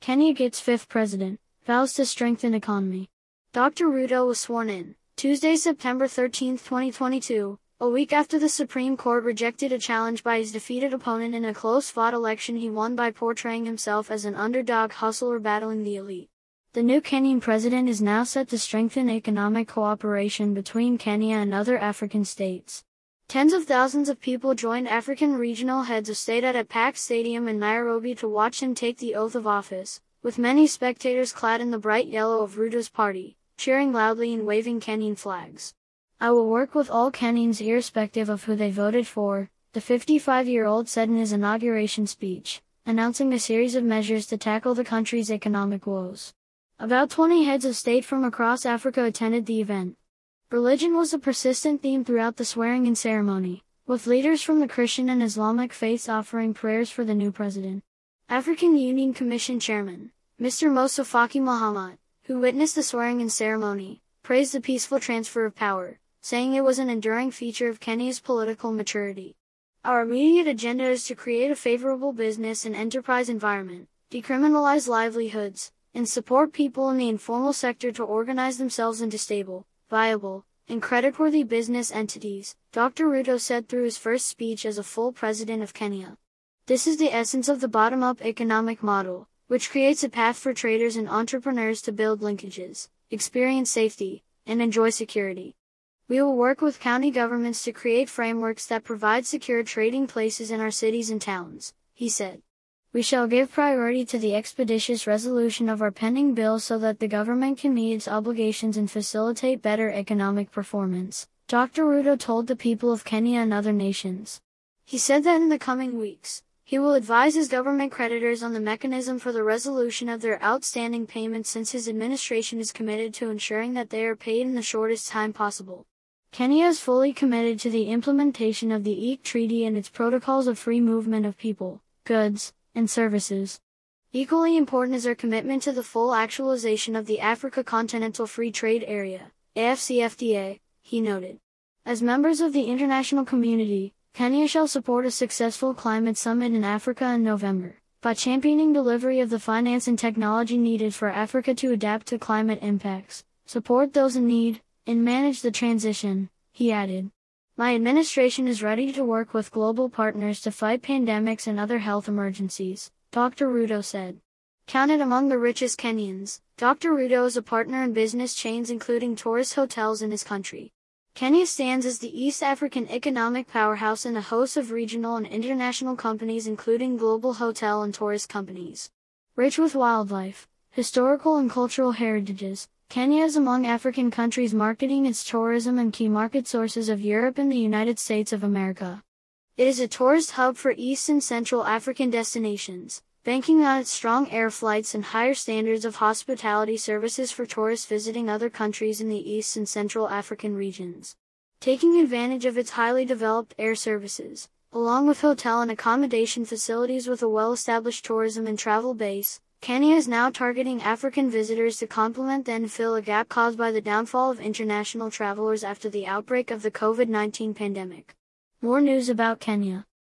Kenya gets fifth president, vows to strengthen economy. Dr. Ruto was sworn in, Tuesday, September 13, 2022, a week after the Supreme Court rejected a challenge by his defeated opponent in a close-fought election he won by portraying himself as an underdog hustler battling the elite. The new Kenyan president is now set to strengthen economic cooperation between Kenya and other African states. Tens of thousands of people joined African regional heads of state at a packed stadium in Nairobi to watch him take the oath of office, with many spectators clad in the bright yellow of Ruto's party, cheering loudly and waving Kenyan flags. I will work with all Kenyans irrespective of who they voted for, the 55-year-old said in his inauguration speech, announcing a series of measures to tackle the country's economic woes. About 20 heads of state from across Africa attended the event. Religion was a persistent theme throughout the swearing-in ceremony, with leaders from the Christian and Islamic faiths offering prayers for the new president. African Union Commission Chairman, Mr. Musa Faki Mahamat, who witnessed the swearing-in ceremony, praised the peaceful transfer of power, saying it was an enduring feature of Kenya's political maturity. Our immediate agenda is to create a favorable business and enterprise environment, decriminalize livelihoods, and support people in the informal sector to organize themselves into stable, viable, and creditworthy business entities, Dr. Ruto said through his first speech as a full president of Kenya. This is the essence of the bottom-up economic model, which creates a path for traders and entrepreneurs to build linkages, experience safety, and enjoy security. We will work with county governments to create frameworks that provide secure trading places in our cities and towns, he said. We shall give priority to the expeditious resolution of our pending bills so that the government can meet its obligations and facilitate better economic performance, Dr. Ruto told the people of Kenya and other nations. He said that in the coming weeks, he will advise his government creditors on the mechanism for the resolution of their outstanding payments since his administration is committed to ensuring that they are paid in the shortest time possible. Kenya is fully committed to the implementation of the EAC Treaty and its protocols of free movement of people, goods, and services. Equally important is our commitment to the full actualization of the Africa Continental Free Trade Area, AFCFTA, he noted. As members of the international community, Kenya shall support a successful climate summit in Africa in November, by championing delivery of the finance and technology needed for Africa to adapt to climate impacts, support those in need, and manage the transition, he added. My administration is ready to work with global partners to fight pandemics and other health emergencies, Dr. Ruto said. Counted among the richest Kenyans, Dr. Ruto is a partner in business chains including tourist hotels in his country. Kenya stands as the East African economic powerhouse in a host of regional and international companies including global hotel and tourist companies. Rich with wildlife, historical and cultural heritages, Kenya is among African countries marketing its tourism and key market sources of Europe and the United States of America. It is a tourist hub for East and Central African destinations, banking on its strong air flights and higher standards of hospitality services for tourists visiting other countries in the East and Central African regions. Taking advantage of its highly developed air services, along with hotel and accommodation facilities with a well-established tourism and travel base, Kenya is now targeting African visitors to complement and fill a gap caused by the downfall of international travelers after the outbreak of the COVID-19 pandemic. More news about Kenya.